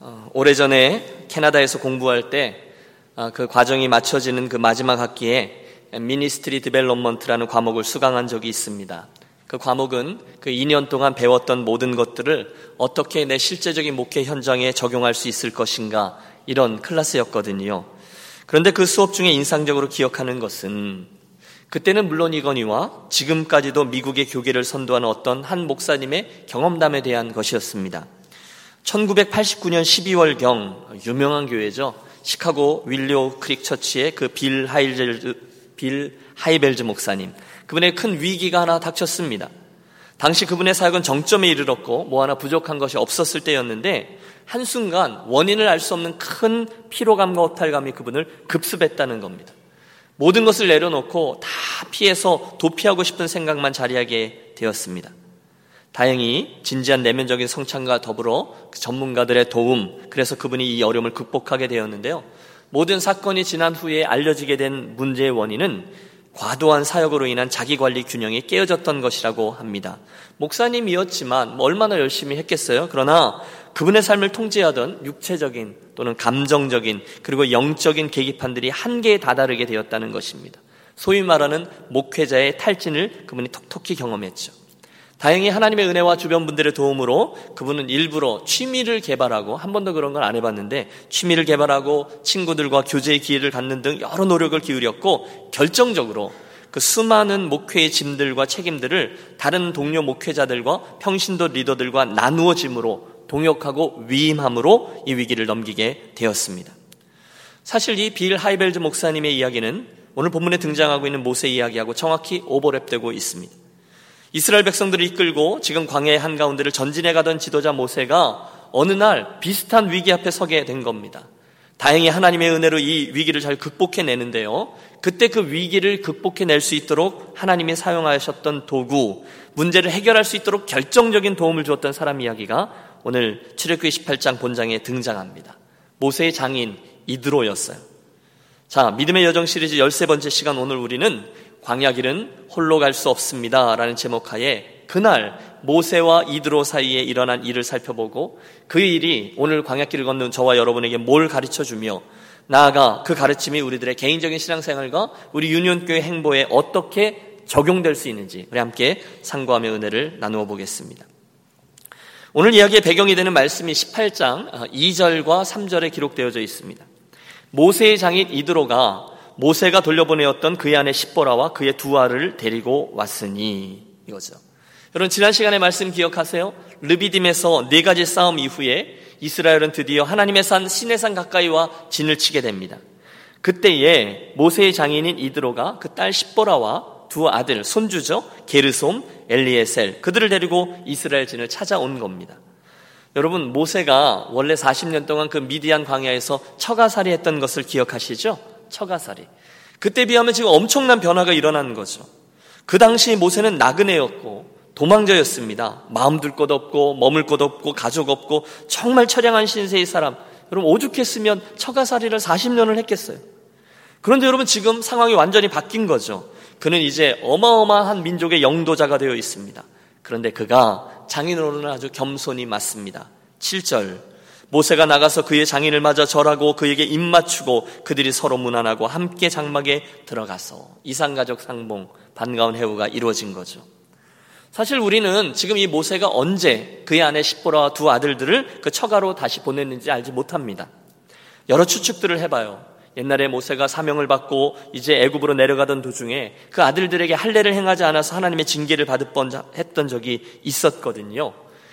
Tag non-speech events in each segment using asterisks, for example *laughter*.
어, 오래전에 캐나다에서 공부할 때 그 과정이 마쳐지는 그 마지막 학기에 ministry development라는 과목을 수강한 적이 있습니다. 그 과목은 그 2년 동안 배웠던 모든 것들을 어떻게 내 실제적인 목회 현장에 적용할 수 있을 것인가 이런 클래스였거든요. 그런데 그 수업 중에 인상적으로 기억하는 것은 그때는 물론이거니와 지금까지도 미국의 교계를 선도하는 어떤 한 목사님의 경험담에 대한 것이었습니다. 1989년 12월경 유명한 교회죠. 시카고 Willow Creek Church의 그 빌 하일젤 빌 하이벨스 목사님. 그분의 큰 위기가 하나 닥쳤습니다. 당시 그분의 사역은 정점에 이르렀고 뭐 하나 부족한 것이 없었을 때였는데 한순간 원인을 알 수 없는 큰 피로감과 허탈감이 그분을 급습했다는 겁니다. 모든 것을 내려놓고 다 피해서 도피하고 싶은 생각만 자리하게 되었습니다. 다행히 진지한 내면적인 성찬과 더불어 그 전문가들의 도움, 그래서 그분이 이 어려움을 극복하게 되었는데요. 모든 사건이 지난 후에 알려지게 된 문제의 원인은 과도한 사역으로 인한 자기관리 균형이 깨어졌던 것이라고 합니다. 목사님이었지만 뭐 얼마나 열심히 했겠어요? 그러나 그분의 삶을 통제하던 육체적인 또는 감정적인 그리고 영적인 계기판들이 한계에 다다르게 되었다는 것입니다. 소위 말하는 목회자의 탈진을 그분이 톡톡히 경험했죠. 다행히 하나님의 은혜와 주변 분들의 도움으로 그분은 일부러 취미를 개발하고 한 번도 그런 걸 안 해봤는데 취미를 개발하고 친구들과 교제의 기회를 갖는 등 여러 노력을 기울였고 결정적으로 그 수많은 목회의 짐들과 책임들을 다른 동료 목회자들과 평신도 리더들과 나누어 짐으로 동역하고 위임함으로 이 위기를 넘기게 되었습니다. 사실 이 빌 하이벨즈 목사님의 이야기는 오늘 본문에 등장하고 있는 모세 이야기하고 정확히 오버랩되고 있습니다. 이스라엘 백성들을 이끌고 지금 광야의 한가운데를 전진해 가던 지도자 모세가 어느 날 비슷한 위기 앞에 서게 된 겁니다. 다행히 하나님의 은혜로 이 위기를 잘 극복해 내는데요. 그때 그 위기를 극복해 낼 수 있도록 하나님이 사용하셨던 도구, 문제를 해결할 수 있도록 결정적인 도움을 주었던 사람 이야기가 오늘 출애굽기 18장 본장에 등장합니다. 모세의 장인 이드로였어요. 자, 믿음의 여정 시리즈 13번째 시간 오늘 우리는 광야 길은 홀로 갈 수 없습니다. 라는 제목하에 그날 모세와 이드로 사이에 일어난 일을 살펴보고 그 일이 오늘 광야길을 걷는 저와 여러분에게 뭘 가르쳐 주며 나아가 그 가르침이 우리들의 개인적인 신앙생활과 우리 유년교회 행보에 어떻게 적용될 수 있는지 우리 함께 상고하며 은혜를 나누어 보겠습니다. 오늘 이야기의 배경이 되는 말씀이 18장 2절과 3절에 기록되어져 있습니다. 모세의 장인 이드로가 모세가 돌려보내었던 그의 아내 십보라와 그의 두 아를 데리고 왔으니 이거죠. 여러분 지난 시간에 말씀 기억하세요? 르비딤에서 네 가지 싸움 이후에 이스라엘은 드디어 하나님의 산 시내산 가까이와 진을 치게 됩니다. 그때에 모세의 장인인 이드로가 그 딸 십보라와 두 아들 손주죠 게르솜, 엘리에셀 그들을 데리고 이스라엘 진을 찾아온 겁니다. 여러분 모세가 원래 40년 동안 그 미디안 광야에서 처가살이 했던 것을 기억하시죠? 처가살이. 그때 비하면 지금 엄청난 변화가 일어나는 거죠. 그 당시 모세는 나그네였고 도망자였습니다. 마음 둘것 없고 머물 것 없고 가족 없고 정말 처량한 신세의 사람. 여러분 오죽했으면 처가살이를 40년을 했겠어요. 그런데 여러분 지금 상황이 완전히 바뀐 거죠. 그는 이제 어마어마한 민족의 영도자가 되어 있습니다. 그런데 그가 장인으로는 아주 겸손히 맞습니다. 7절 모세가 나가서 그의 장인을 맞아 절하고 그에게 입 맞추고 그들이 서로 문안하고 함께 장막에 들어가서 이상가족 상봉 반가운 해우가 이루어진 거죠. 사실 우리는 지금 이 모세가 언제 그의 아내 십보라와 두 아들들을 그 처가로 다시 보냈는지 알지 못합니다. 여러 추측들을 해봐요. 옛날에 모세가 사명을 받고 이제 애굽으로 내려가던 도중에 그 아들들에게 할례를 행하지 않아서 하나님의 징계를 받을 뻔 했던 적이 있었거든요.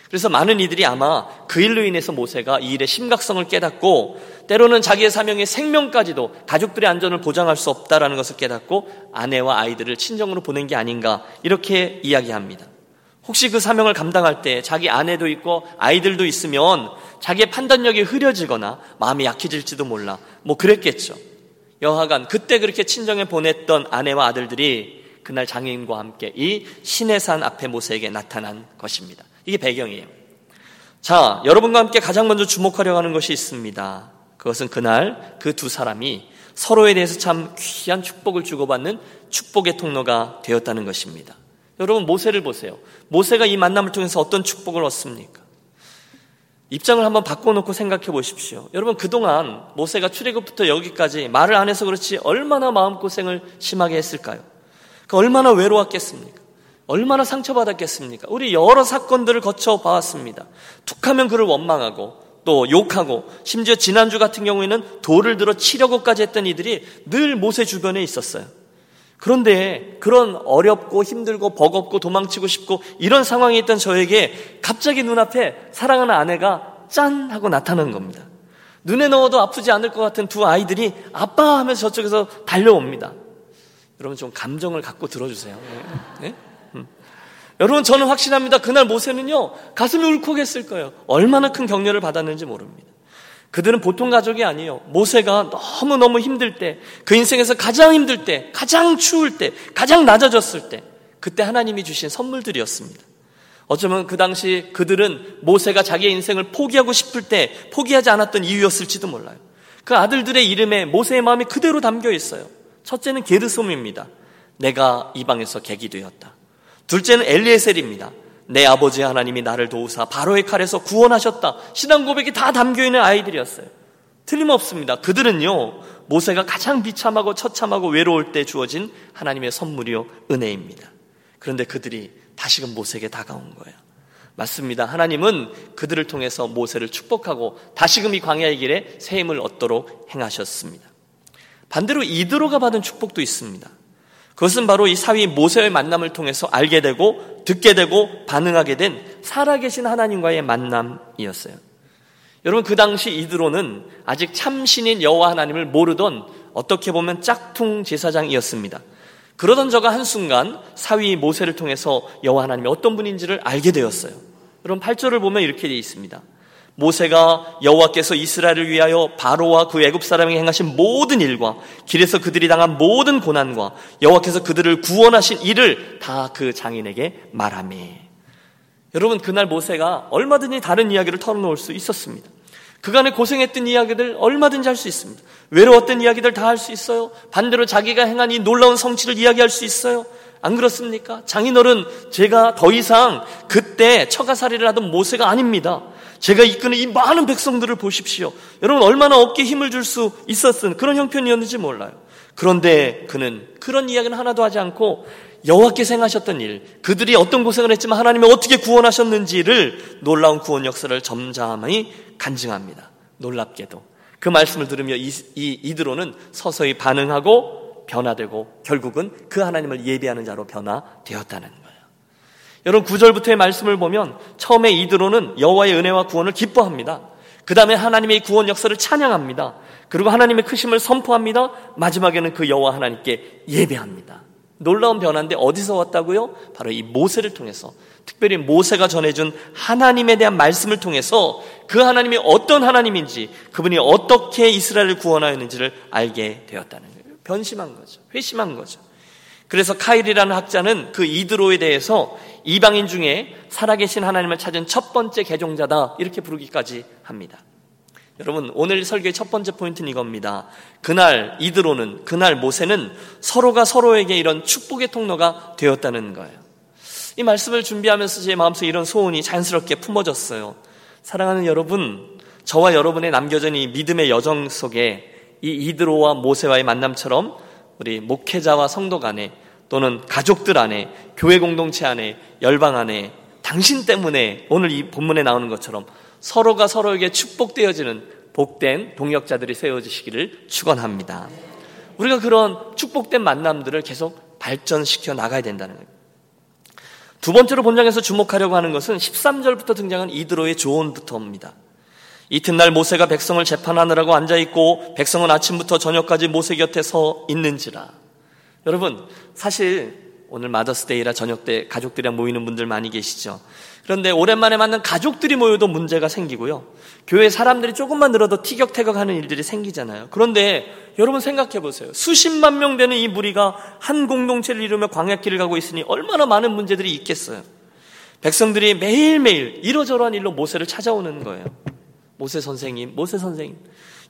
그래서 많은 이들이 아마 그 일로 인해서 모세가 이 일의 심각성을 깨닫고 때로는 자기의 사명의 생명까지도 가족들의 안전을 보장할 수 없다라는 것을 깨닫고 아내와 아이들을 친정으로 보낸 게 아닌가 이렇게 이야기합니다. 혹시 그 사명을 감당할 때 자기 아내도 있고 아이들도 있으면 자기의 판단력이 흐려지거나 마음이 약해질지도 몰라. 뭐 그랬겠죠. 여하간 그때 그렇게 친정에 보냈던 아내와 아들들이 그날 장인과 함께 이 신의 산 앞에 모세에게 나타난 것입니다. 이게 배경이에요. 자, 여러분과 함께 가장 먼저 주목하려고 하는 것이 있습니다. 그것은 그날 그 두 사람이 서로에 대해서 참 귀한 축복을 주고받는 축복의 통로가 되었다는 것입니다. 여러분 모세를 보세요. 모세가 이 만남을 통해서 어떤 축복을 얻습니까? 입장을 한번 바꿔놓고 생각해 보십시오. 여러분, 그동안 모세가 출애굽부터 여기까지 말을 안 해서 그렇지 얼마나 마음고생을 심하게 했을까요? 그 얼마나 외로웠겠습니까? 얼마나 상처받았겠습니까? 우리 여러 사건들을 거쳐 봐왔습니다. 툭하면 그를 원망하고 또 욕하고 심지어 지난주 같은 경우에는 돌을 들어 치려고까지 했던 이들이 늘 모세 주변에 있었어요. 그런데 그런 어렵고 힘들고 버겁고 도망치고 싶고 이런 상황에 있던 저에게 갑자기 눈앞에 사랑하는 아내가 짠 하고 나타나는 겁니다. 눈에 넣어도 아프지 않을 것 같은 두 아이들이 아빠 하면서 저쪽에서 달려옵니다. 여러분 좀 감정을 갖고 들어주세요. 네? 음. 여러분 저는 확신합니다. 그날 모세는요 가슴이 울컥했을 거예요. 얼마나 큰 격려를 받았는지 모릅니다. 그들은 보통 가족이 아니에요. 모세가 너무너무 힘들 때, 그 인생에서 가장 힘들 때, 가장 추울 때, 가장 낮아졌을 때, 그때 하나님이 주신 선물들이었습니다. 어쩌면 그 당시 그들은 모세가 자기의 인생을 포기하고 싶을 때 포기하지 않았던 이유였을지도 몰라요. 그 아들들의 이름에 모세의 마음이 그대로 담겨 있어요. 첫째는 게르솜입니다. 내가 이방에서 객이 되었다. 둘째는 엘리에셀입니다. 내 아버지 하나님이 나를 도우사 바로의 칼에서 구원하셨다. 신앙 고백이 다 담겨 있는 아이들이었어요. 틀림없습니다. 그들은요, 모세가 가장 비참하고 처참하고 외로울 때 주어진 하나님의 선물이요, 은혜입니다. 그런데 그들이 다시금 모세에게 다가온 거예요. 맞습니다. 하나님은 그들을 통해서 모세를 축복하고 다시금 이 광야의 길에 새 힘을 얻도록 행하셨습니다. 반대로 이드로가 받은 축복도 있습니다. 그것은 바로 이 사위 모세의 만남을 통해서 알게 되고 듣게 되고 반응하게 된 살아계신 하나님과의 만남이었어요. 여러분 그 당시 이드로는 아직 참신인 여호와 하나님을 모르던 어떻게 보면 짝퉁 제사장이었습니다. 그러던 저가 한순간 사위 모세를 통해서 여호와 하나님이 어떤 분인지를 알게 되었어요. 여러분 8절을 보면 이렇게 되어 있습니다. 모세가 여호와께서 이스라엘을 위하여 바로와 그 애굽 사람에게 행하신 모든 일과 길에서 그들이 당한 모든 고난과 여호와께서 그들을 구원하신 일을 다 그 장인에게 말하매. 여러분 그날 모세가 얼마든지 다른 이야기를 털어놓을 수 있었습니다. 그간에 고생했던 이야기들 얼마든지 할 수 있습니다. 외로웠던 이야기들 다 할 수 있어요. 반대로 자기가 행한 이 놀라운 성취를 이야기할 수 있어요. 안 그렇습니까? 장인어른 제가 더 이상 그때 처가살이를 하던 모세가 아닙니다. 제가 이끄는 이 많은 백성들을 보십시오. 여러분 얼마나 어깨에 힘을 줄 수 있었던 그런 형편이었는지 몰라요. 그런데 그는 그런 이야기는 하나도 하지 않고 여호와께서 행하셨던 일, 그들이 어떤 고생을 했지만 하나님이 어떻게 구원하셨는지를 놀라운 구원 역사를 점잠히 간증합니다. 놀랍게도 그 말씀을 들으며 이, 이 이드로는 서서히 반응하고 변화되고 결국은 그 하나님을 예배하는 자로 변화되었다는 거예요. 여러분 9절부터의 말씀을 보면 처음에 이드로는 여호와의 은혜와 구원을 기뻐합니다. 그 다음에 하나님의 구원 역사를 찬양합니다. 그리고 하나님의 크심을 선포합니다. 마지막에는 그 여호와 하나님께 예배합니다. 놀라운 변화인데 어디서 왔다고요? 바로 이 모세를 통해서 특별히 모세가 전해준 하나님에 대한 말씀을 통해서 그 하나님이 어떤 하나님인지 그분이 어떻게 이스라엘을 구원하였는지를 알게 되었다는 거예요. 변심한 거죠. 회심한 거죠. 그래서 카일이라는 학자는 그 이드로에 대해서 이방인 중에 살아계신 하나님을 찾은 첫 번째 개종자다 이렇게 부르기까지 합니다. 여러분 오늘 설교의 첫 번째 포인트는 이겁니다. 그날 이드로는 그날 모세는 서로가 서로에게 이런 축복의 통로가 되었다는 거예요. 이 말씀을 준비하면서 제 마음속에 이런 소원이 자연스럽게 품어졌어요. 사랑하는 여러분, 저와 여러분의 남겨진 이 믿음의 여정 속에 이 이드로와 모세와의 만남처럼 우리 목회자와 성도 간에 또는 가족들 안에 교회 공동체 안에 열방 안에 당신 때문에 오늘 이 본문에 나오는 것처럼 서로가 서로에게 축복되어지는 복된 동역자들이 세워지시기를 축원합니다. 우리가 그런 축복된 만남들을 계속 발전시켜 나가야 된다는 거예요. 두 번째로 본장에서 주목하려고 하는 것은 13절부터 등장한 이드로의 조언부터입니다. 이튿날 모세가 백성을 재판하느라고 앉아있고 백성은 아침부터 저녁까지 모세 곁에 서 있는지라. 여러분, 사실 오늘 마더스데이라 저녁 때 가족들이랑 모이는 분들 많이 계시죠. 그런데 오랜만에 만난 가족들이 모여도 문제가 생기고요. 교회 사람들이 조금만 늘어도 티격태격 하는 일들이 생기잖아요. 그런데 여러분 생각해 보세요. 수십만 명 되는 이 무리가 한 공동체를 이루며 광야길을 가고 있으니 얼마나 많은 문제들이 있겠어요. 백성들이 매일매일 이러저러한 일로 모세를 찾아오는 거예요. 모세 선생님, 모세 선생님.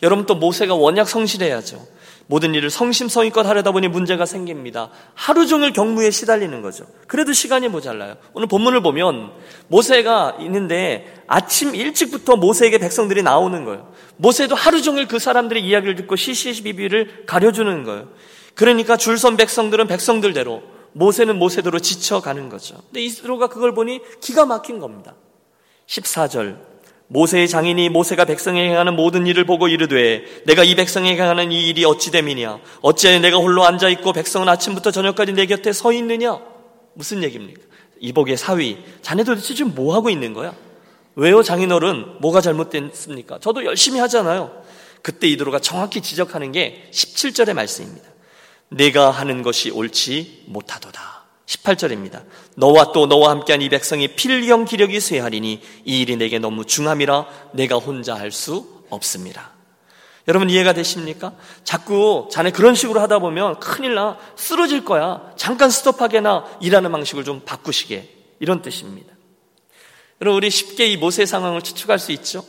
여러분 또 모세가 원약 성실해야죠. 모든 일을 성심성의껏 하려다 보니 문제가 생깁니다. 하루 종일 경무에 시달리는 거죠. 그래도 시간이 모자라요. 오늘 본문을 보면 모세가 있는데 아침 일찍부터 모세에게 백성들이 나오는 거예요. 모세도 하루 종일 그 사람들의 이야기를 듣고 시시비비를 가려주는 거예요. 그러니까 줄선 백성들은 백성들대로 모세는 모세대로 지쳐가는 거죠. 근데 이스로가 그걸 보니 기가 막힌 겁니다. 14절 모세의 장인이 모세가 백성에게 행하는 모든 일을 보고 이르되 내가 이 백성에게 행하는 이 일이 어찌 됨이냐 어찌 내가 홀로 앉아 있고 백성은 아침부터 저녁까지 내 곁에 서 있느냐 무슨 얘기입니까? 이복의 사위 자네 도 대체 지금 뭐 하고 있는 거야? 왜요 장인어른 뭐가 잘못됐습니까? 저도 열심히 하잖아요. 그때 이도로가 정확히 지적하는 게 17절의 말씀입니다. 내가 하는 것이 옳지 못하도다. 18절입니다. 너와 또 너와 함께한 이 백성이 필경 기력이 쇠하리니 이 일이 내게 너무 중함이라 내가 혼자 할 수 없습니다. 여러분 이해가 되십니까? 자꾸 자네 그런 식으로 하다 보면 큰일 나 쓰러질 거야. 잠깐 스톱하게나 일하는 방식을 좀 바꾸시게 이런 뜻입니다. 여러분 우리 쉽게 이 모세 상황을 추측할 수 있죠.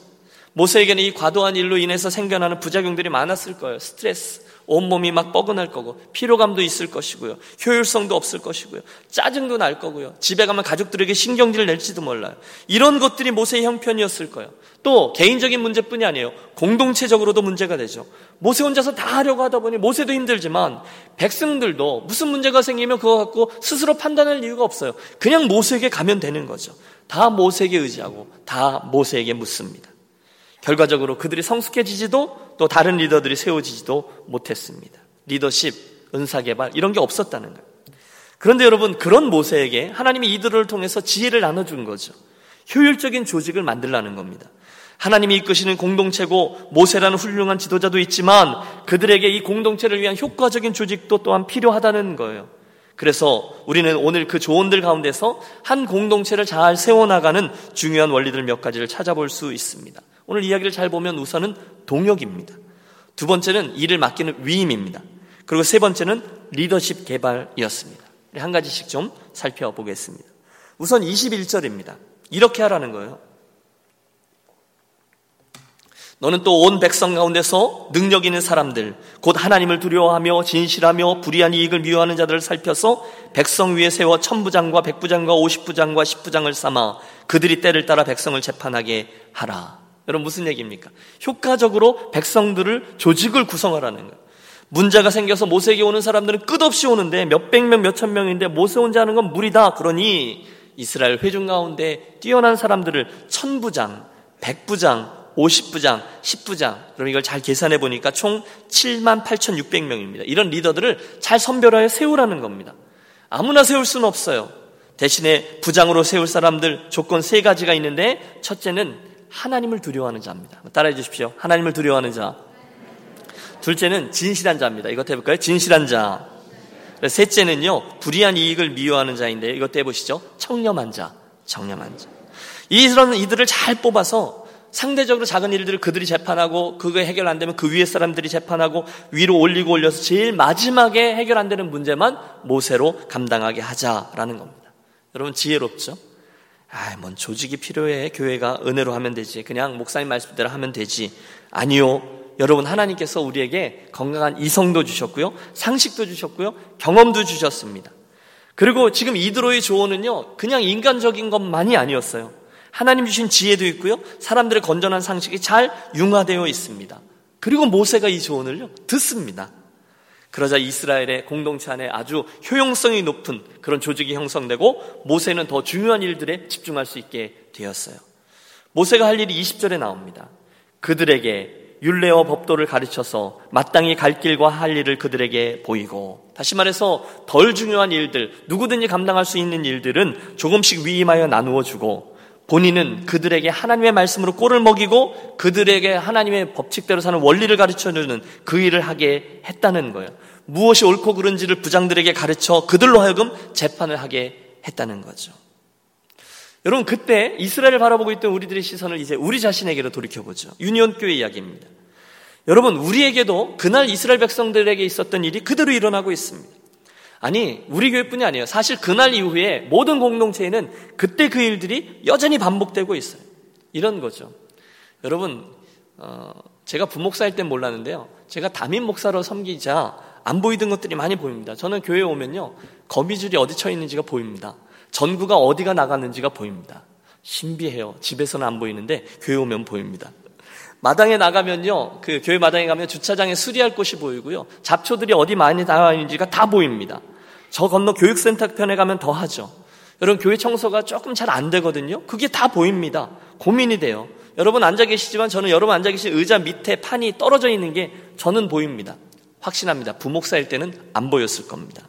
모세에게는 이 과도한 일로 인해서 생겨나는 부작용들이 많았을 거예요. 스트레스, 온몸이 막 뻐근할 거고 피로감도 있을 것이고요. 효율성도 없을 것이고요. 짜증도 날 거고요. 집에 가면 가족들에게 신경질을 낼지도 몰라요. 이런 것들이 모세의 형편이었을 거예요. 또 개인적인 문제뿐이 아니에요. 공동체적으로도 문제가 되죠. 모세 혼자서 다 하려고 하다 보니 모세도 힘들지만 백성들도 무슨 문제가 생기면 그거 갖고 스스로 판단할 이유가 없어요. 그냥 모세에게 가면 되는 거죠. 다 모세에게 의지하고 다 모세에게 묻습니다. 결과적으로 그들이 성숙해지지도 또 다른 리더들이 세워지지도 못했습니다. 리더십, 은사 개발 이런 게 없었다는 거예요. 그런데 여러분 그런 모세에게 하나님이 이들을 통해서 지혜를 나눠준 거죠. 효율적인 조직을 만들라는 겁니다. 하나님이 이끄시는 공동체고 모세라는 훌륭한 지도자도 있지만 그들에게 이 공동체를 위한 효과적인 조직도 또한 필요하다는 거예요. 그래서 우리는 오늘 그 조언들 가운데서 한 공동체를 잘 세워나가는 중요한 원리들 몇 가지를 찾아볼 수 있습니다. 오늘 이야기를 잘 보면 우선은 동역입니다. 두 번째는 일을 맡기는 위임입니다. 그리고 세 번째는 리더십 개발이었습니다. 한 가지씩 좀 살펴보겠습니다. 우선 21절입니다. 이렇게 하라는 거예요. 너는 또 온 백성 가운데서 능력 있는 사람들, 곧 하나님을 두려워하며 진실하며 불의한 이익을 미워하는 자들을 살펴서 백성 위에 세워 천부장과 백부장과 오십부장과 십부장을 삼아 그들이 때를 따라 백성을 재판하게 하라. 여러분 무슨 얘기입니까? 효과적으로 백성들을 조직을 구성하라는 거예요. 문제가 생겨서 모세에게 오는 사람들은 끝없이 오는데 몇백 명, 몇천 명인데 모세 혼자 하는 건 무리다. 그러니 이스라엘 회중 가운데 뛰어난 사람들을 천부장, 백부장, 오십부장, 십부장, 그럼 이걸 잘 계산해 보니까 총 7만 8,600명입니다. 이런 리더들을 잘 선별하여 세우라는 겁니다. 아무나 세울 수는 없어요. 대신에 부장으로 세울 사람들 조건 세 가지가 있는데 첫째는 하나님을 두려워하는 자입니다. 따라해 주십시오. 하나님을 두려워하는 자. 둘째는 진실한 자입니다. 이것 해볼까요? 진실한 자. 셋째는요, 불의한 이익을 미워하는 자인데 이것도 해보시죠. 청렴한 자. 청렴한 자. 이런 이들을 잘 뽑아서 상대적으로 작은 일들을 그들이 재판하고 그거 해결 안 되면 그 위에 사람들이 재판하고 위로 올리고 올려서 제일 마지막에 해결 안 되는 문제만 모세로 감당하게 하자라는 겁니다. 여러분 지혜롭죠? 아, 뭔 조직이 필요해. 교회가 은혜로 하면 되지. 그냥 목사님 말씀대로 하면 되지. 아니요. 여러분, 하나님께서 우리에게 건강한 이성도 주셨고요. 상식도 주셨고요. 경험도 주셨습니다. 그리고 지금 이드로의 조언은요, 그냥 인간적인 것만이 아니었어요. 하나님 주신 지혜도 있고요. 사람들의 건전한 상식이 잘 융화되어 있습니다. 그리고 모세가 이 조언을요, 듣습니다. 그러자 이스라엘의 공동체 안에 아주 효용성이 높은 그런 조직이 형성되고 모세는 더 중요한 일들에 집중할 수 있게 되었어요. 모세가 할 일이 20절에 나옵니다. 그들에게 율례와 법도를 가르쳐서 마땅히 갈 길과 할 일을 그들에게 보이고 다시 말해서 덜 중요한 일들 누구든지 감당할 수 있는 일들은 조금씩 위임하여 나누어 주고 본인은 그들에게 하나님의 말씀으로 꼴을 먹이고 그들에게 하나님의 법칙대로 사는 원리를 가르쳐 주는 그 일을 하게 했다는 거예요. 무엇이 옳고 그른지를 부장들에게 가르쳐 그들로 하여금 재판을 하게 했다는 거죠. 여러분 그때 이스라엘을 바라보고 있던 우리들의 시선을 이제 우리 자신에게로 돌이켜보죠. 유니온 교회 이야기입니다. 여러분 우리에게도 그날 이스라엘 백성들에게 있었던 일이 그대로 일어나고 있습니다. 아니, 우리 교회뿐이 아니에요. 사실 그날 이후에 모든 공동체에는 그때 그 일들이 여전히 반복되고 있어요. 이런 거죠. 여러분, 어, 제가 부목사일 땐 몰랐는데요. 제가 담임 목사로 섬기자 안 보이던 것들이 많이 보입니다. 저는 교회에 오면요. 거미줄이 어디 쳐 있는지가 보입니다. 전구가 어디가 나갔는지가 보입니다. 신비해요. 집에서는 안 보이는데 교회 오면 보입니다. 마당에 나가면요. 그 교회 마당에 가면 주차장에 수리할 곳이 보이고요. 잡초들이 어디 많이 나와 있는지가 다 보입니다. 저 건너 교육센터 편에 가면 더 하죠. 여러분 교회 청소가 조금 잘 안 되거든요. 그게 다 보입니다. 고민이 돼요. 여러분 앉아 계시지만 저는 여러분 앉아 계신 의자 밑에 판이 떨어져 있는 게 저는 보입니다. 확신합니다. 부목사일 때는 안 보였을 겁니다.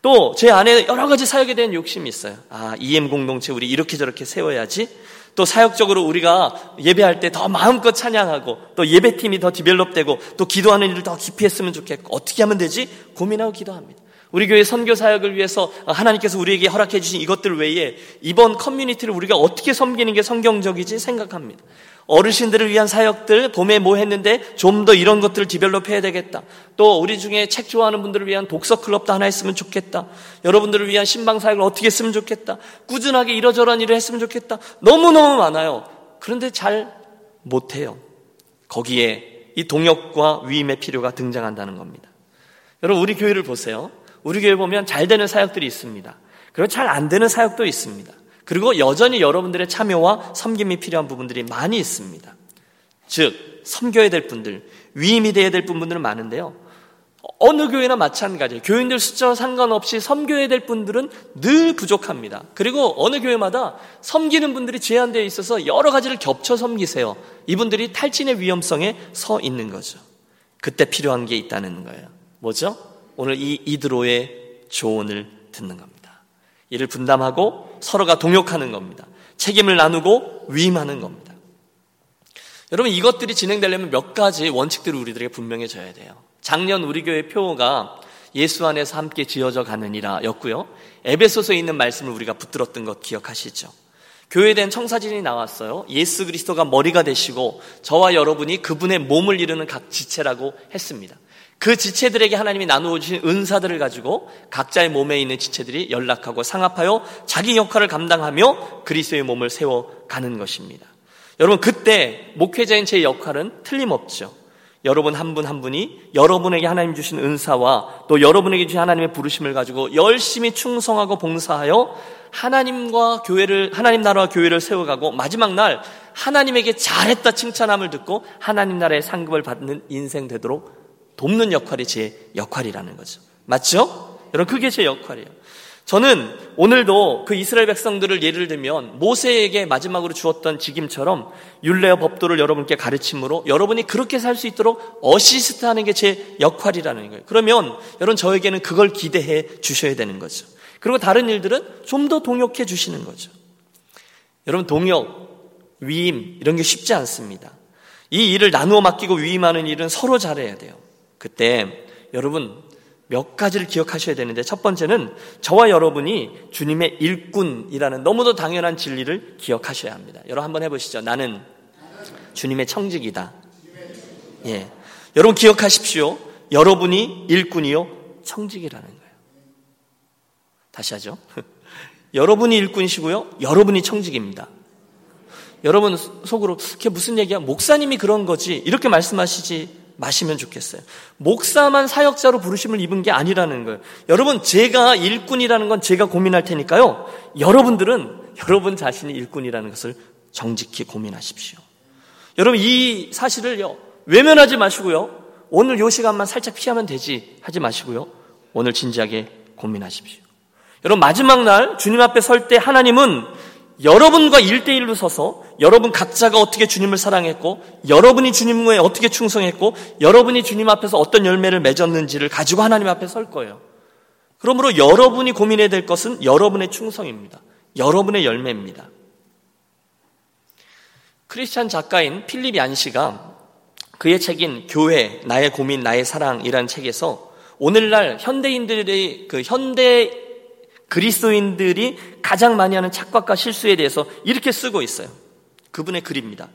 또 제 안에 여러 가지 사역에 대한 욕심이 있어요. 아, EM 공동체 우리 이렇게 저렇게 세워야지. 또 사역적으로 우리가 예배할 때 더 마음껏 찬양하고 또 예배팀이 더 디벨롭되고 또 기도하는 일을 더 깊이 했으면 좋겠고 어떻게 하면 되지? 고민하고 기도합니다. 우리 교회 선교 사역을 위해서 하나님께서 우리에게 허락해 주신 이것들 외에 이번 커뮤니티를 우리가 어떻게 섬기는 게 성경적이지 생각합니다. 어르신들을 위한 사역들 봄에 뭐 했는데 좀 더 이런 것들을 디벨롭해야 되겠다. 또 우리 중에 책 좋아하는 분들을 위한 독서 클럽도 하나 했으면 좋겠다. 여러분들을 위한 신방 사역을 어떻게 했으면 좋겠다. 꾸준하게 이러저러한 일을 했으면 좋겠다. 너무너무 많아요. 그런데 잘 못해요. 거기에 이 동역과 위임의 필요가 등장한다는 겁니다. 여러분 우리 교회를 보세요. 우리 교회 보면 잘 되는 사역들이 있습니다. 그리고 잘 안 되는 사역도 있습니다. 그리고 여전히 여러분들의 참여와 섬김이 필요한 부분들이 많이 있습니다. 즉, 섬겨야 될 분들, 위임이 돼야 될 분들은 많은데요. 어느 교회나 마찬가지예요. 교인들 숫자와 상관없이 섬겨야 될 분들은 늘 부족합니다. 그리고 어느 교회마다 섬기는 분들이 제한되어 있어서 여러 가지를 겹쳐 섬기세요. 이분들이 탈진의 위험성에 서 있는 거죠. 그때 필요한 게 있다는 거예요. 뭐죠? 오늘 이 이드로의 조언을 듣는 겁니다. 이를 분담하고 서로가 동역하는 겁니다. 책임을 나누고 위임하는 겁니다. 여러분 이것들이 진행되려면 몇 가지 원칙들을 우리들에게 분명해져야 돼요. 작년 우리 교회 표어가 예수 안에서 함께 지어져 가느니라 였고요. 에베소서에 있는 말씀을 우리가 붙들었던 것 기억하시죠? 교회에 대한 청사진이 나왔어요. 예수 그리스도가 머리가 되시고 저와 여러분이 그분의 몸을 이루는 각 지체라고 했습니다. 그 지체들에게 하나님이 나누어 주신 은사들을 가지고 각자의 몸에 있는 지체들이 연락하고 상합하여 자기 역할을 감당하며 그리스도의 몸을 세워 가는 것입니다. 여러분 그때 목회자인 제 역할은 틀림없죠. 여러분 한 분한 한 분이 여러분에게 하나님 주신 은사와 또 여러분에게 주신 하나님의 부르심을 가지고 열심히 충성하고 봉사하여 하나님과 교회를 하나님 나라와 교회를 세워가고 마지막 날 하나님에게 잘했다 칭찬함을 듣고 하나님 나라의 상급을 받는 인생 되도록 돕는 역할이 제 역할이라는 거죠. 맞죠? 여러분, 그게 제 역할이에요. 저는 오늘도 그 이스라엘 백성들을 예를 들면 모세에게 마지막으로 주었던 직임처럼 율례와 법도를 여러분께 가르침으로 여러분이 그렇게 살 수 있도록 어시스트 하는 게 제 역할이라는 거예요. 그러면 여러분 저에게는 그걸 기대해 주셔야 되는 거죠. 그리고 다른 일들은 좀 더 동역해 주시는 거죠. 여러분 동역, 위임 이런 게 쉽지 않습니다. 이 일을 나누어 맡기고 위임하는 일은 서로 잘해야 돼요. 그때 여러분 몇 가지를 기억하셔야 되는데 첫 번째는 저와 여러분이 주님의 일꾼이라는 너무도 당연한 진리를 기억하셔야 합니다. 여러분 한번 해보시죠. 나는 주님의 청직이다. 예. 여러분 기억하십시오. 여러분이 일꾼이요. 청직이라는 거예요. 다시 하죠. *laughs* 여러분이 일꾼이시고요. 여러분이 청직입니다. 여러분 속으로 그게 무슨 얘기야? 목사님이 그런 거지. 이렇게 말씀하시지 마시면 좋겠어요. 목사만 사역자로 부르심을 입은 게 아니라는 거예요. 여러분, 제가 일꾼이라는 건 제가 고민할 테니까요. 여러분들은 여러분 자신이 일꾼이라는 것을 정직히 고민하십시오. 여러분, 이 사실을요, 외면하지 마시고요. 오늘 요 시간만 살짝 피하면 되지 하지 마시고요. 오늘 진지하게 고민하십시오. 여러분, 마지막 날 주님 앞에 설 때 하나님은 여러분과 일대일로 서서 여러분 각자가 어떻게 주님을 사랑했고 여러분이 주님에 어떻게 충성했고 여러분이 주님 앞에서 어떤 열매를 맺었는지를 가지고 하나님 앞에 설 거예요. 그러므로 여러분이 고민해야 될 것은 여러분의 충성입니다. 여러분의 열매입니다. 크리스찬 작가인 필립 얀시가 그의 책인 교회, 나의 고민, 나의 사랑이라는 책에서 오늘날 현대인들의 그 현대 그리스도인들이 가장 많이 하는 착각과 실수에 대해서 이렇게 쓰고 있어요. 그분의 글입니다.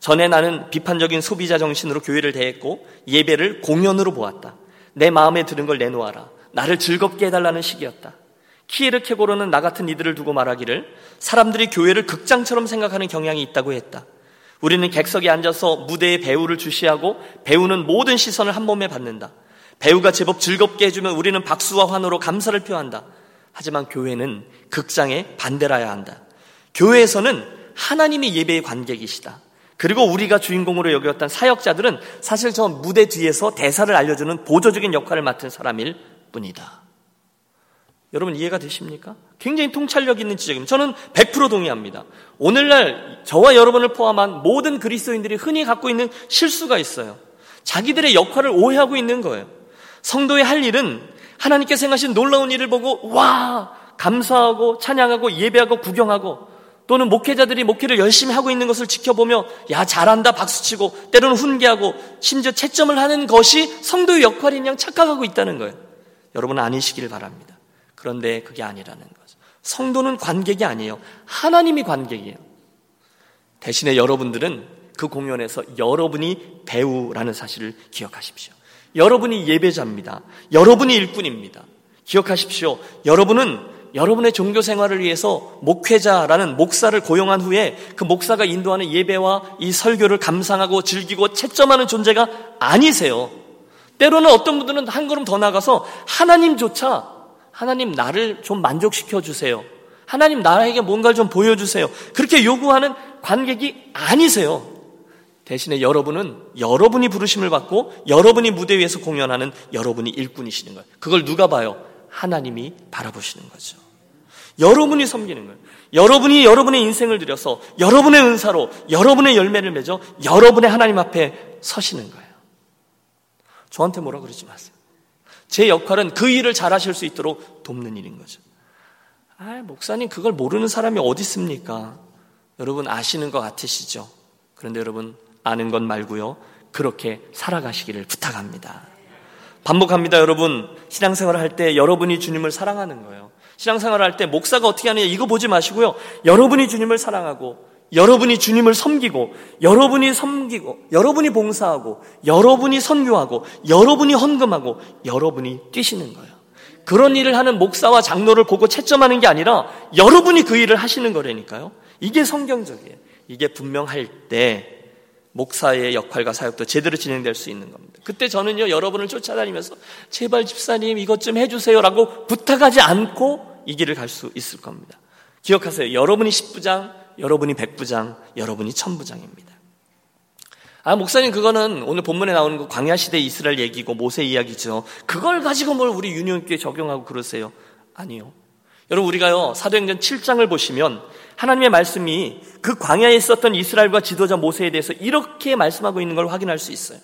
전에 나는 비판적인 소비자 정신으로 교회를 대했고 예배를 공연으로 보았다. 내 마음에 드는 걸 내놓아라. 나를 즐겁게 해달라는 시기였다. 키에르 케고로는 나 같은 이들을 두고 말하기를 사람들이 교회를 극장처럼 생각하는 경향이 있다고 했다. 우리는 객석에 앉아서 무대의 배우를 주시하고 배우는 모든 시선을 한 몸에 받는다. 배우가 제법 즐겁게 해주면 우리는 박수와 환호로 감사를 표한다. 하지만 교회는 극장에 반대라야 한다. 교회에서는 하나님이 예배의 관객이시다. 그리고 우리가 주인공으로 여겼던 사역자들은 사실 저 무대 뒤에서 대사를 알려주는 보조적인 역할을 맡은 사람일 뿐이다. 여러분 이해가 되십니까? 굉장히 통찰력 있는 지적입니다. 저는 100% 동의합니다. 오늘날 저와 여러분을 포함한 모든 그리스도인들이 흔히 갖고 있는 실수가 있어요. 자기들의 역할을 오해하고 있는 거예요. 성도의 할 일은 하나님께서 생하신 놀라운 일을 보고 와 감사하고 찬양하고 예배하고 구경하고 또는 목회자들이 목회를 열심히 하고 있는 것을 지켜보며 야 잘한다 박수치고 때로는 훈계하고 심지어 채점을 하는 것이 성도의 역할인 양 착각하고 있다는 거예요. 여러분 아니시기를 바랍니다. 그런데 그게 아니라는 거죠. 성도는 관객이 아니에요. 하나님이 관객이에요. 대신에 여러분들은 그 공연에서 여러분이 배우라는 사실을 기억하십시오. 여러분이 예배자입니다. 여러분이 일꾼입니다. 기억하십시오. 여러분은 여러분의 종교 생활을 위해서 목회자라는 목사를 고용한 후에 그 목사가 인도하는 예배와 이 설교를 감상하고 즐기고 채점하는 존재가 아니세요. 때로는 어떤 분들은 한 걸음 더 나가서 하나님조차 하나님 나를 좀 만족시켜 주세요. 하나님 나에게 뭔가를 좀 보여주세요. 그렇게 요구하는 관객이 아니세요. 대신에 여러분은 여러분이 부르심을 받고 여러분이 무대 위에서 공연하는 여러분이 일꾼이시는 거예요. 그걸 누가 봐요? 하나님이 바라보시는 거죠. 여러분이 섬기는 거예요. 여러분이 여러분의 인생을 들여서 여러분의 은사로 여러분의 열매를 맺어 여러분의 하나님 앞에 서시는 거예요. 저한테 뭐라 그러지 마세요. 제 역할은 그 일을 잘하실 수 있도록 돕는 일인 거죠. 아, 목사님 그걸 모르는 사람이 어디 있습니까? 여러분 아시는 것 같으시죠? 그런데 여러분 아는 것 말고요. 그렇게 살아가시기를 부탁합니다. 반복합니다, 여러분. 신앙생활을 할 때 여러분이 주님을 사랑하는 거예요. 신앙생활을 할 때 목사가 어떻게 하느냐 이거 보지 마시고요. 여러분이 주님을 사랑하고 여러분이 주님을 섬기고 여러분이 섬기고 여러분이 봉사하고 여러분이 선교하고 여러분이 헌금하고 여러분이 뛰시는 거예요. 그런 일을 하는 목사와 장로를 보고 채점하는 게 아니라 여러분이 그 일을 하시는 거라니까요. 이게 성경적이에요. 이게 분명할 때 목사의 역할과 사역도 제대로 진행될 수 있는 겁니다. 그때 저는요, 여러분을 쫓아다니면서 제발 집사님 이것 좀 해주세요 라고 부탁하지 않고 이 길을 갈 수 있을 겁니다. 기억하세요. 여러분이 10부장, 여러분이 100부장, 여러분이 1000부장입니다. 아, 목사님, 그거는 오늘 본문에 나오는 그 광야시대 이스라엘 얘기고 모세 이야기죠. 그걸 가지고 뭘 우리 유년교회 적용하고 그러세요? 아니요. 여러분, 우리가요, 사도행전 7장을 보시면 하나님의 말씀이 그 광야에 있었던 이스라엘과 지도자 모세에 대해서 이렇게 말씀하고 있는 걸 확인할 수 있어요.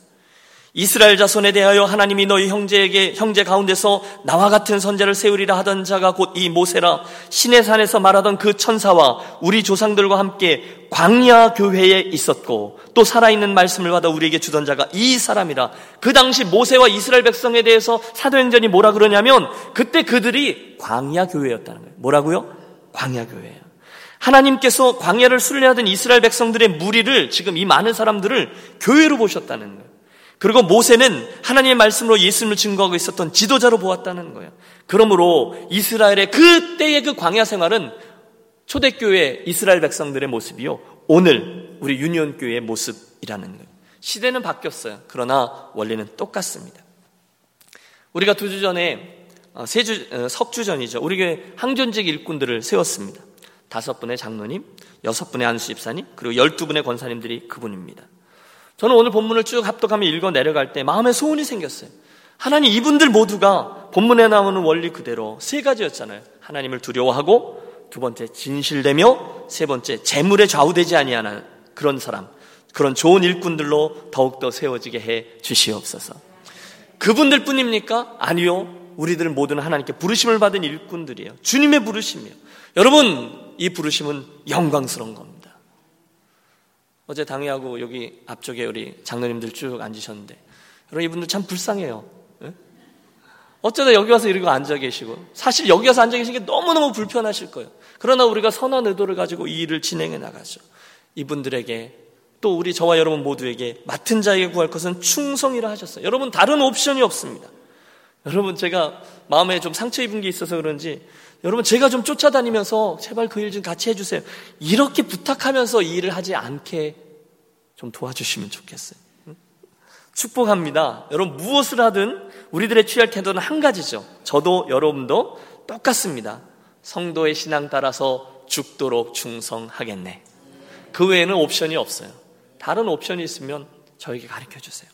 이스라엘 자손에 대하여 하나님이 너희 형제에게 형제 가운데서 나와 같은 선자를 세우리라 하던 자가 곧 이 모세라 신의 산에서 말하던 그 천사와 우리 조상들과 함께 광야 교회에 있었고 또 살아있는 말씀을 받아 우리에게 주던 자가 이 사람이라 그 당시 모세와 이스라엘 백성에 대해서 사도행전이 뭐라 그러냐면 그때 그들이 광야 교회였다는 거예요. 뭐라고요? 광야 교회예요. 하나님께서 광야를 순례하던 이스라엘 백성들의 무리를 지금 이 많은 사람들을 교회로 보셨다는 거예요. 그리고 모세는 하나님의 말씀으로 예수님을 증거하고 있었던 지도자로 보았다는 거예요. 그러므로 이스라엘의 그때의 그 광야 생활은 초대교회 이스라엘 백성들의 모습이요. 오늘 우리 유니온교회의 모습이라는 거예요. 시대는 바뀌었어요. 그러나 원리는 똑같습니다. 우리가 두 주 전에 어, 세주 어, 석주 전이죠. 우리 교회 항존직 일꾼들을 세웠습니다. 다섯 분의 장로님, 여섯 분의 안수 집사님, 그리고 열두 분의 권사님들이 그분입니다. 저는 오늘 본문을 쭉 합독하며 읽어 내려갈 때 마음에 소원이 생겼어요. 하나님 이분들 모두가 본문에 나오는 원리 그대로 세 가지였잖아요. 하나님을 두려워하고 두 번째 진실되며 세 번째 재물에 좌우되지 아니하는 그런 사람, 그런 좋은 일꾼들로 더욱더 세워지게 해 주시옵소서. 그분들 뿐입니까? 아니요. 우리들 모두는 하나님께 부르심을 받은 일꾼들이에요. 주님의 부르심이에요. 여러분, 이 부르심은 영광스러운 겁니다. 어제 당회하고 여기 앞쪽에 우리 장로님들 쭉 앉으셨는데 여러분 이분들 참 불쌍해요. 네? 어쩌다 여기 와서 이러고 앉아 계시고 사실 여기 와서 앉아 계신 게 너무너무 불편하실 거예요. 그러나 우리가 선한 의도를 가지고 이 일을 진행해 나가죠. 이분들에게 또 우리 저와 여러분 모두에게 맡은 자에게 구할 것은 충성이라 하셨어요. 여러분 다른 옵션이 없습니다. 여러분 제가 마음에 좀 상처 입은 게 있어서 그런지 여러분 제가 좀 쫓아다니면서 제발 그 일 좀 같이 해주세요. 이렇게 부탁하면서 이 일을 하지 않게 좀 도와주시면 좋겠어요. 축복합니다. 여러분 무엇을 하든 우리들의 취할 태도는 한 가지죠. 저도 여러분도 똑같습니다. 성도의 신앙 따라서 죽도록 충성하겠네. 그 외에는 옵션이 없어요. 다른 옵션이 있으면 저에게 가르쳐 주세요.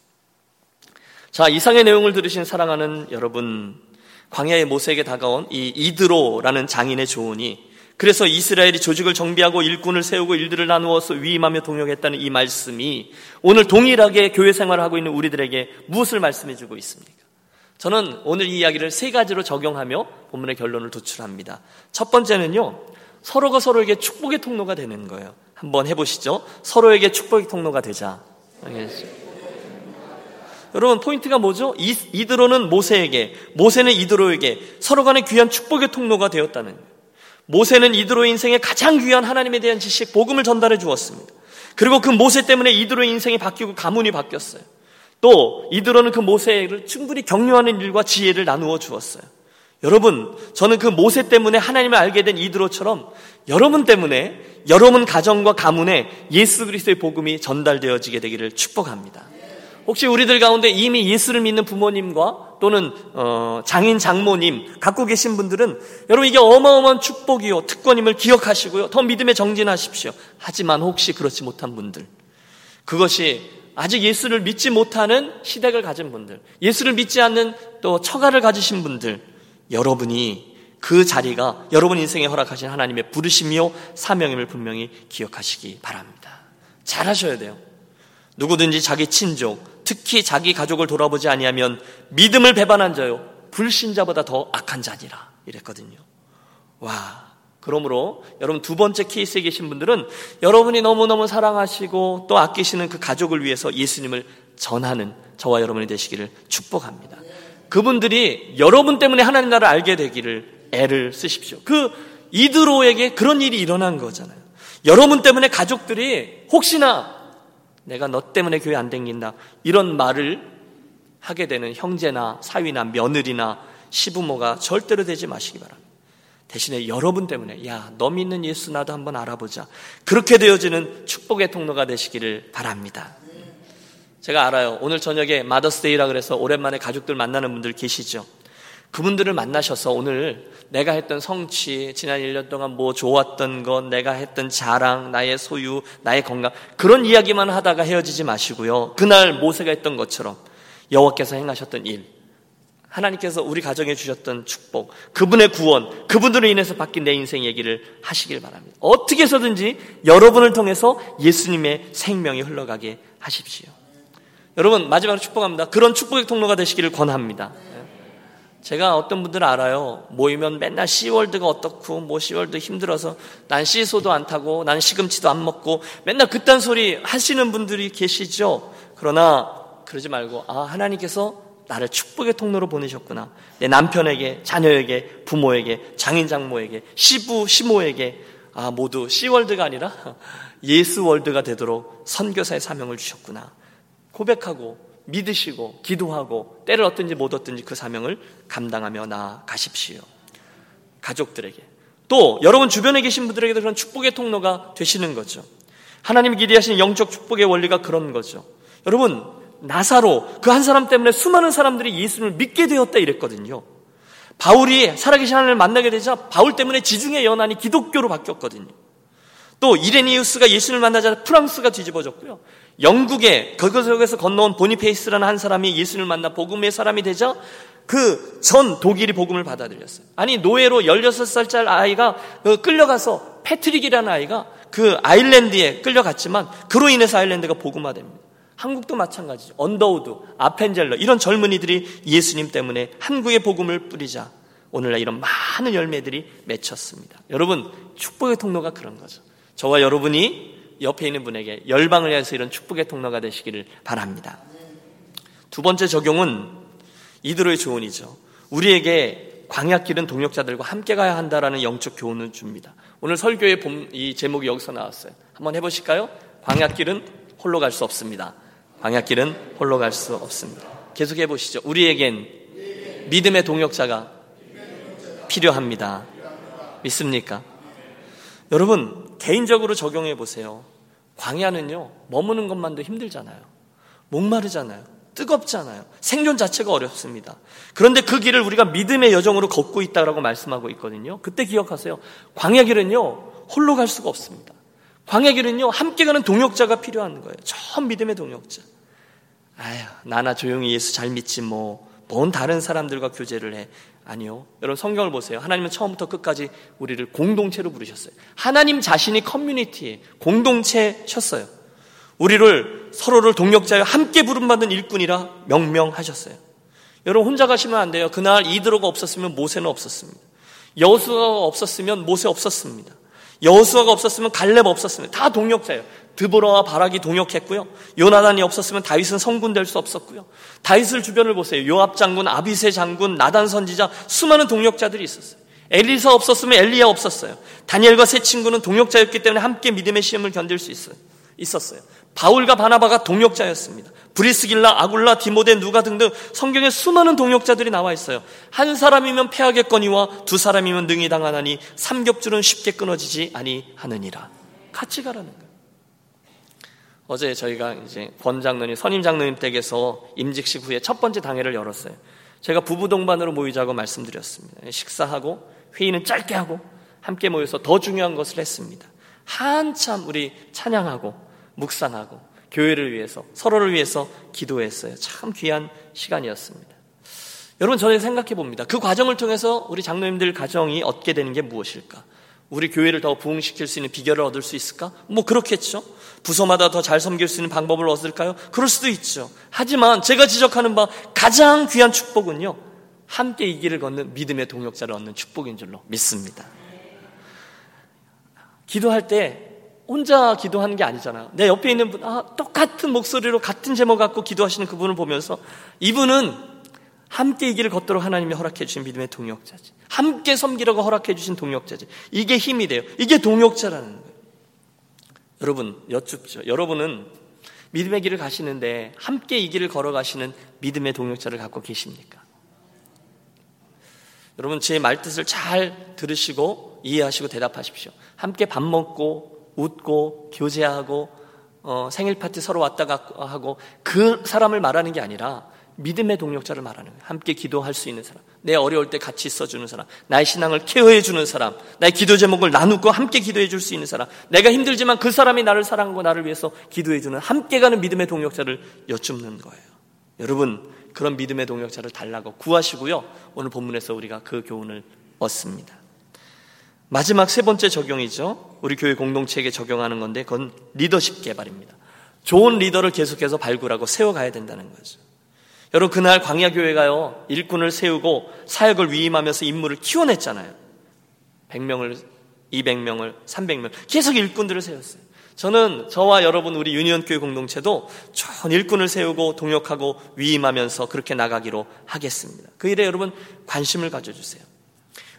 자, 이상의 내용을 들으신 사랑하는 여러분, 광야의 모세에게 다가온 이 이드로라는 장인의 조언이 그래서 이스라엘이 조직을 정비하고 일꾼을 세우고 일들을 나누어서 위임하며 동역했다는 이 말씀이 오늘 동일하게 교회 생활을 하고 있는 우리들에게 무엇을 말씀해 주고 있습니까? 저는 오늘 이 이야기를 세 가지로 적용하며 본문의 결론을 도출합니다. 첫 번째는요, 서로가 서로에게 축복의 통로가 되는 거예요. 한번 해보시죠. 서로에게 축복의 통로가 되자. 여러분 포인트가 뭐죠? 이, 드로는 모세에게, 모세는 이드로에게 서로 간에 귀한 축복의 통로가 되었다는. 모세는 이드로의 인생에 가장 귀한 하나님에 대한 지식, 복음을 전달해 주었습니다. 그리고 그 모세 때문에 이드로의 인생이 바뀌고 가문이 바뀌었어요. 또 이드로는 그 모세를 충분히 격려하는 일과 지혜를 나누어 주었어요. 여러분, 저는 그 모세 때문에 하나님을 알게 된 이드로처럼 여러분 때문에 여러분 가정과 가문에 예수 그리스도의 복음이 전달되어지게 되기를 축복합니다. 혹시 우리들 가운데 이미 예수를 믿는 부모님과 또는 어, 장인 장모님 갖고 계신 분들은 여러분 이게 어마어마한 축복이요 특권임을 기억하시고요 더 믿음에 정진하십시오. 하지만 혹시 그렇지 못한 분들 그것이 아직 예수를 믿지 못하는 시댁을 가진 분들 예수를 믿지 않는 또 처가를 가지신 분들 여러분이 그 자리가 여러분 인생에 허락하신 하나님의 부르심이요 사명임을 분명히 기억하시기 바랍니다. 잘하셔야 돼요. 누구든지 자기 친족 특히 자기 가족을 돌아보지 아니하면 믿음을 배반한 자요 불신자보다 더 악한 자니라 이랬거든요. 와. 그러므로 여러분 두 번째 케이스에 계신 분들은 여러분이 너무너무 사랑하시고 또 아끼시는 그 가족을 위해서 예수님을 전하는 저와 여러분이 되시기를 축복합니다. 그분들이 여러분 때문에 하나님 나라를 알게 되기를 애를 쓰십시오. 그 이드로에게 그런 일이 일어난 거잖아요. 여러분 때문에 가족들이 혹시나 내가 너 때문에 교회 안 댕긴다. 이런 말을 하게 되는 형제나 사위나 며느리나 시부모가 절대로 되지 마시기 바랍니다. 대신에 여러분 때문에 야, 너 믿는 예수 나도 한번 알아보자. 그렇게 되어지는 축복의 통로가 되시기를 바랍니다. 제가 알아요. 오늘 저녁에 마더스데이라 그래서 오랜만에 가족들 만나는 분들 계시죠. 그분들을 만나셔서 오늘 내가 했던 성취, 지난 1년 동안 뭐 좋았던 것, 내가 했던 자랑, 나의 소유, 나의 건강 그런 이야기만 하다가 헤어지지 마시고요. 그날 모세가 했던 것처럼 여호와께서 행하셨던 일, 하나님께서 우리 가정에 주셨던 축복, 그분의 구원, 그분들로 인해서 바뀐 내 인생 얘기를 하시길 바랍니다. 어떻게 해서든지 여러분을 통해서 예수님의 생명이 흘러가게 하십시오. 여러분 마지막으로 축복합니다. 그런 축복의 통로가 되시기를 권합니다. 제가 어떤 분들은 알아요. 모이면 맨날 시월드가 어떻고, 뭐 시월드 힘들어서 난 시소도 안 타고, 난 시금치도 안 먹고, 맨날 그딴 소리 하시는 분들이 계시죠? 그러나, 그러지 말고, 아, 하나님께서 나를 축복의 통로로 보내셨구나. 내 남편에게, 자녀에게, 부모에게, 장인 장모에게, 시부, 시모에게, 아, 모두 시월드가 아니라 *laughs* 예수월드가 되도록 선교사의 사명을 주셨구나. 고백하고, 믿으시고 기도하고 때를 얻든지 못 얻든지 그 사명을 감당하며 나아가십시오. 가족들에게 또 여러분 주변에 계신 분들에게도 그런 축복의 통로가 되시는 거죠. 하나님이 기대하시는 영적 축복의 원리가 그런 거죠. 여러분 나사로 그 한 사람 때문에 수많은 사람들이 예수를 믿게 되었다 이랬거든요. 바울이 살아계신 하나님을 만나게 되자 바울 때문에 지중해 연안이 기독교로 바뀌었거든요. 또 이레니우스가 예수를 만나자 프랑스가 뒤집어졌고요. 영국에 그것에서 건너온 보니페이스라는 한 사람이 예수를 만나 복음의 사람이 되자 그 전 독일이 복음을 받아들였어요. 아니 노예로 16살짜리 아이가 그 끌려가서 패트릭이라는 아이가 그 아일랜드에 끌려갔지만 그로 인해서 아일랜드가 복음화됩니다. 한국도 마찬가지죠. 언더우드, 아펜젤러 이런 젊은이들이 예수님 때문에 한국의 복음을 뿌리자 오늘날 이런 많은 열매들이 맺혔습니다. 여러분 축복의 통로가 그런 거죠. 저와 여러분이 옆에 있는 분에게 열방을 위해서 이런 축복의 통로가 되시기를 바랍니다. 두 번째 적용은 이들의 조언이죠. 우리에게 광약길은 동역자들과 함께 가야 한다라는 영적 교훈을 줍니다. 오늘 설교의 봄, 이 제목이 여기서 나왔어요. 한번 해보실까요? 광약길은 홀로 갈 수 없습니다. 광약길은 홀로 갈 수 없습니다. 계속 해보시죠. 우리에겐 믿음의 동역자가 필요합니다. 믿습니까? 여러분, 개인적으로 적용해 보세요. 광야는요, 머무는 것만도 힘들잖아요. 목마르잖아요. 뜨겁잖아요. 생존 자체가 어렵습니다. 그런데 그 길을 우리가 믿음의 여정으로 걷고 있다라고 말씀하고 있거든요. 그때 기억하세요. 광야 길은요, 홀로 갈 수가 없습니다. 광야 길은요, 함께 가는 동역자가 필요한 거예요. 저 믿음의 동역자. 아휴, 나나 조용히 예수 잘 믿지 뭐, 뭔 다른 사람들과 교제를 해. 아니요. 여러분 성경을 보세요. 하나님은 처음부터 끝까지 우리를 공동체로 부르셨어요. 하나님 자신이 커뮤니티에 공동체셨어요. 우리를 서로를 동역자여 함께 부름받은 일꾼이라 명명하셨어요. 여러분 혼자 가시면 안 돼요. 그날 이드로가 없었으면 모세는 없었습니다. 여수가 없었으면 모세 없었습니다. 여수아가 없었으면 갈렙 없었습니다. 다 동역자예요. 드보라와 바락이 동역했고요. 요나단이 없었으면 다윗은 성군 될 수 없었고요. 다윗을 주변을 보세요. 요압 장군, 아비세 장군, 나단 선지자 수많은 동역자들이 있었어요. 엘리사 없었으면 엘리야 없었어요. 다니엘과 세 친구는 동역자였기 때문에 함께 믿음의 시험을 견딜 수 있어요. 있었어요. 바울과 바나바가 동역자였습니다. 브리스길라, 아굴라, 디모데, 누가 등등 성경에 수많은 동역자들이 나와 있어요. 한 사람이면 패하겠거니와 두 사람이면 능히 당하나니 삼겹줄은 쉽게 끊어지지 아니하느니라. 같이 가라는 거예요. 어제 저희가 이제 권 장로님, 선임 장로님 댁에서 임직식 후에 첫 번째 당회를 열었어요. 제가 부부 동반으로 모이자고 말씀드렸습니다. 식사하고 회의는 짧게 하고 함께 모여서 더 중요한 것을 했습니다. 한참 우리 찬양하고 묵상하고 교회를 위해서 서로를 위해서 기도했어요. 참 귀한 시간이었습니다. 여러분 저는 생각해 봅니다. 그 과정을 통해서 우리 장로님들 가정이 얻게 되는 게 무엇일까? 우리 교회를 더 부흥시킬 수 있는 비결을 얻을 수 있을까? 뭐 그렇겠죠. 부서마다 더 잘 섬길 수 있는 방법을 얻을까요? 그럴 수도 있죠. 하지만 제가 지적하는 바 가장 귀한 축복은요. 함께 이 길을 걷는 믿음의 동역자를 얻는 축복인 줄로 믿습니다. 기도할 때 혼자 기도하는 게 아니잖아요. 내 옆에 있는 분, 아, 똑같은 목소리로 같은 제목 갖고 기도하시는 그분을 보면서 이분은 함께 이 길을 걷도록 하나님이 허락해 주신 믿음의 동역자지. 함께 섬기라고 허락해 주신 동역자지. 이게 힘이 돼요. 이게 동역자라는 거예요. 여러분, 여쭙죠. 여러분은 믿음의 길을 가시는데 함께 이 길을 걸어가시는 믿음의 동역자를 갖고 계십니까? 여러분, 제 말뜻을 잘 들으시고 이해하시고 대답하십시오. 함께 밥 먹고 웃고 교제하고 어, 생일 파티 서로 왔다 갔다 하고 그 사람을 말하는 게 아니라 믿음의 동력자를 말하는 거예요. 함께 기도할 수 있는 사람, 내 어려울 때 같이 있어주는 사람, 나의 신앙을 케어해 주는 사람, 나의 기도 제목을 나누고 함께 기도해 줄 수 있는 사람, 내가 힘들지만 그 사람이 나를 사랑하고 나를 위해서 기도해 주는 함께 가는 믿음의 동력자를 여쭙는 거예요. 여러분 그런 믿음의 동력자를 달라고 구하시고요. 오늘 본문에서 우리가 그 교훈을 얻습니다. 마지막 세 번째 적용이죠. 우리 교회 공동체에게 적용하는 건데 그건 리더십 개발입니다. 좋은 리더를 계속해서 발굴하고 세워가야 된다는 거죠. 여러분 그날 광야 교회가요 일꾼을 세우고 사역을 위임하면서 인물을 키워냈잖아요. 100명을 200명을 300명 계속 일꾼들을 세웠어요. 저는 저와 여러분 우리 유니온교회 공동체도 좋은 일꾼을 세우고 동역하고 위임하면서 그렇게 나가기로 하겠습니다. 그 일에 여러분 관심을 가져 주세요.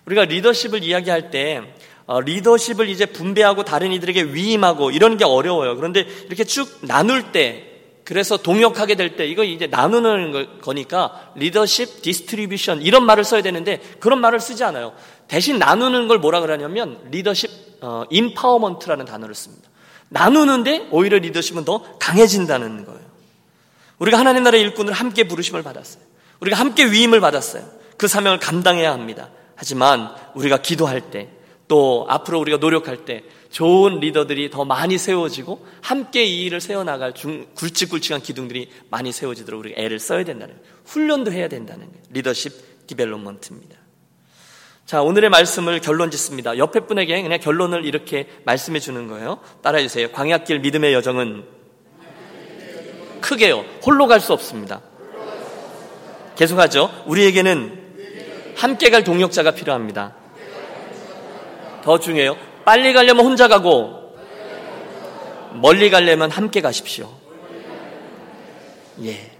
우리가 리더십을 이야기할 때 어, 리더십을 이제 분배하고 다른 이들에게 위임하고 이런 게 어려워요. 그런데 이렇게 쭉 나눌 때 그래서 동역하게 될 때 이거 이제 나누는 거니까 leadership distribution 이런 말을 써야 되는데 그런 말을 쓰지 않아요. 대신 나누는 걸 뭐라 그러냐면 leadership 어, empowerment라는 단어를 씁니다. 나누는데 오히려 리더십은 더 강해진다는 거예요. 우리가 하나님 나라의 일꾼을 함께 부르심을 받았어요. 우리가 함께 위임을 받았어요. 그 사명을 감당해야 합니다. 하지만 우리가 기도할 때 또 앞으로 우리가 노력할 때 좋은 리더들이 더 많이 세워지고 함께 이 일을 세워나갈 중, 굵직굵직한 기둥들이 많이 세워지도록 우리가 애를 써야 된다는 거예요. 훈련도 해야 된다는 거예요. leadership development입니다. 자, 오늘의 말씀을 결론 짓습니다. 옆에 분에게 그냥 결론을 이렇게 말씀해 주는 거예요. 따라해 주세요. 광약길 믿음의 여정은 크게요. 홀로 갈 수 없습니다. 계속하죠. 우리에게는 함께 갈 동역자가 필요합니다. 더 중요해요. 빨리 가려면 혼자 가고 멀리 가려면 함께 가십시오. 예.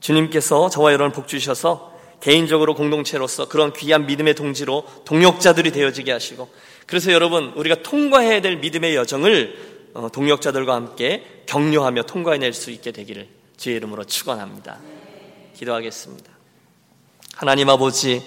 주님께서 저와 여러분 복 주셔서 개인적으로 공동체로서 그런 귀한 믿음의 동지로 동역자들이 되어지게 하시고 그래서 여러분 우리가 통과해야 될 믿음의 여정을 어, 동역자들과 함께 격려하며 통과해낼 수 있게 되기를 주의 이름으로 축원합니다. 기도하겠습니다. 하나님 아버지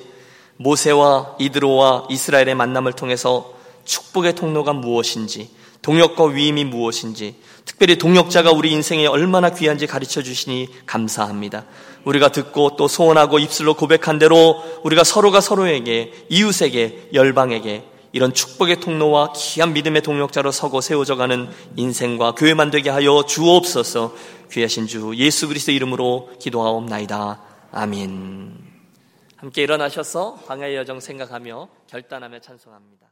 모세와 이드로와 이스라엘의 만남을 통해서 축복의 통로가 무엇인지 동역과 위임이 무엇인지, 특별히 동역자가 우리 인생에 얼마나 귀한지 가르쳐 주시니 감사합니다. 우리가 듣고 또 소원하고 입술로 고백한 대로 우리가 서로가 서로에게, 이웃에게, 열방에게 이런 축복의 통로와 귀한 믿음의 동역자로 서고 세워져 가는 인생과 교회만 되게 하여 주옵소서 귀하신 주 예수 그리스도 이름으로 기도하옵나이다. 아멘. 함께 일어나셔서 광야의 여정 생각하며 결단하며 찬송합니다.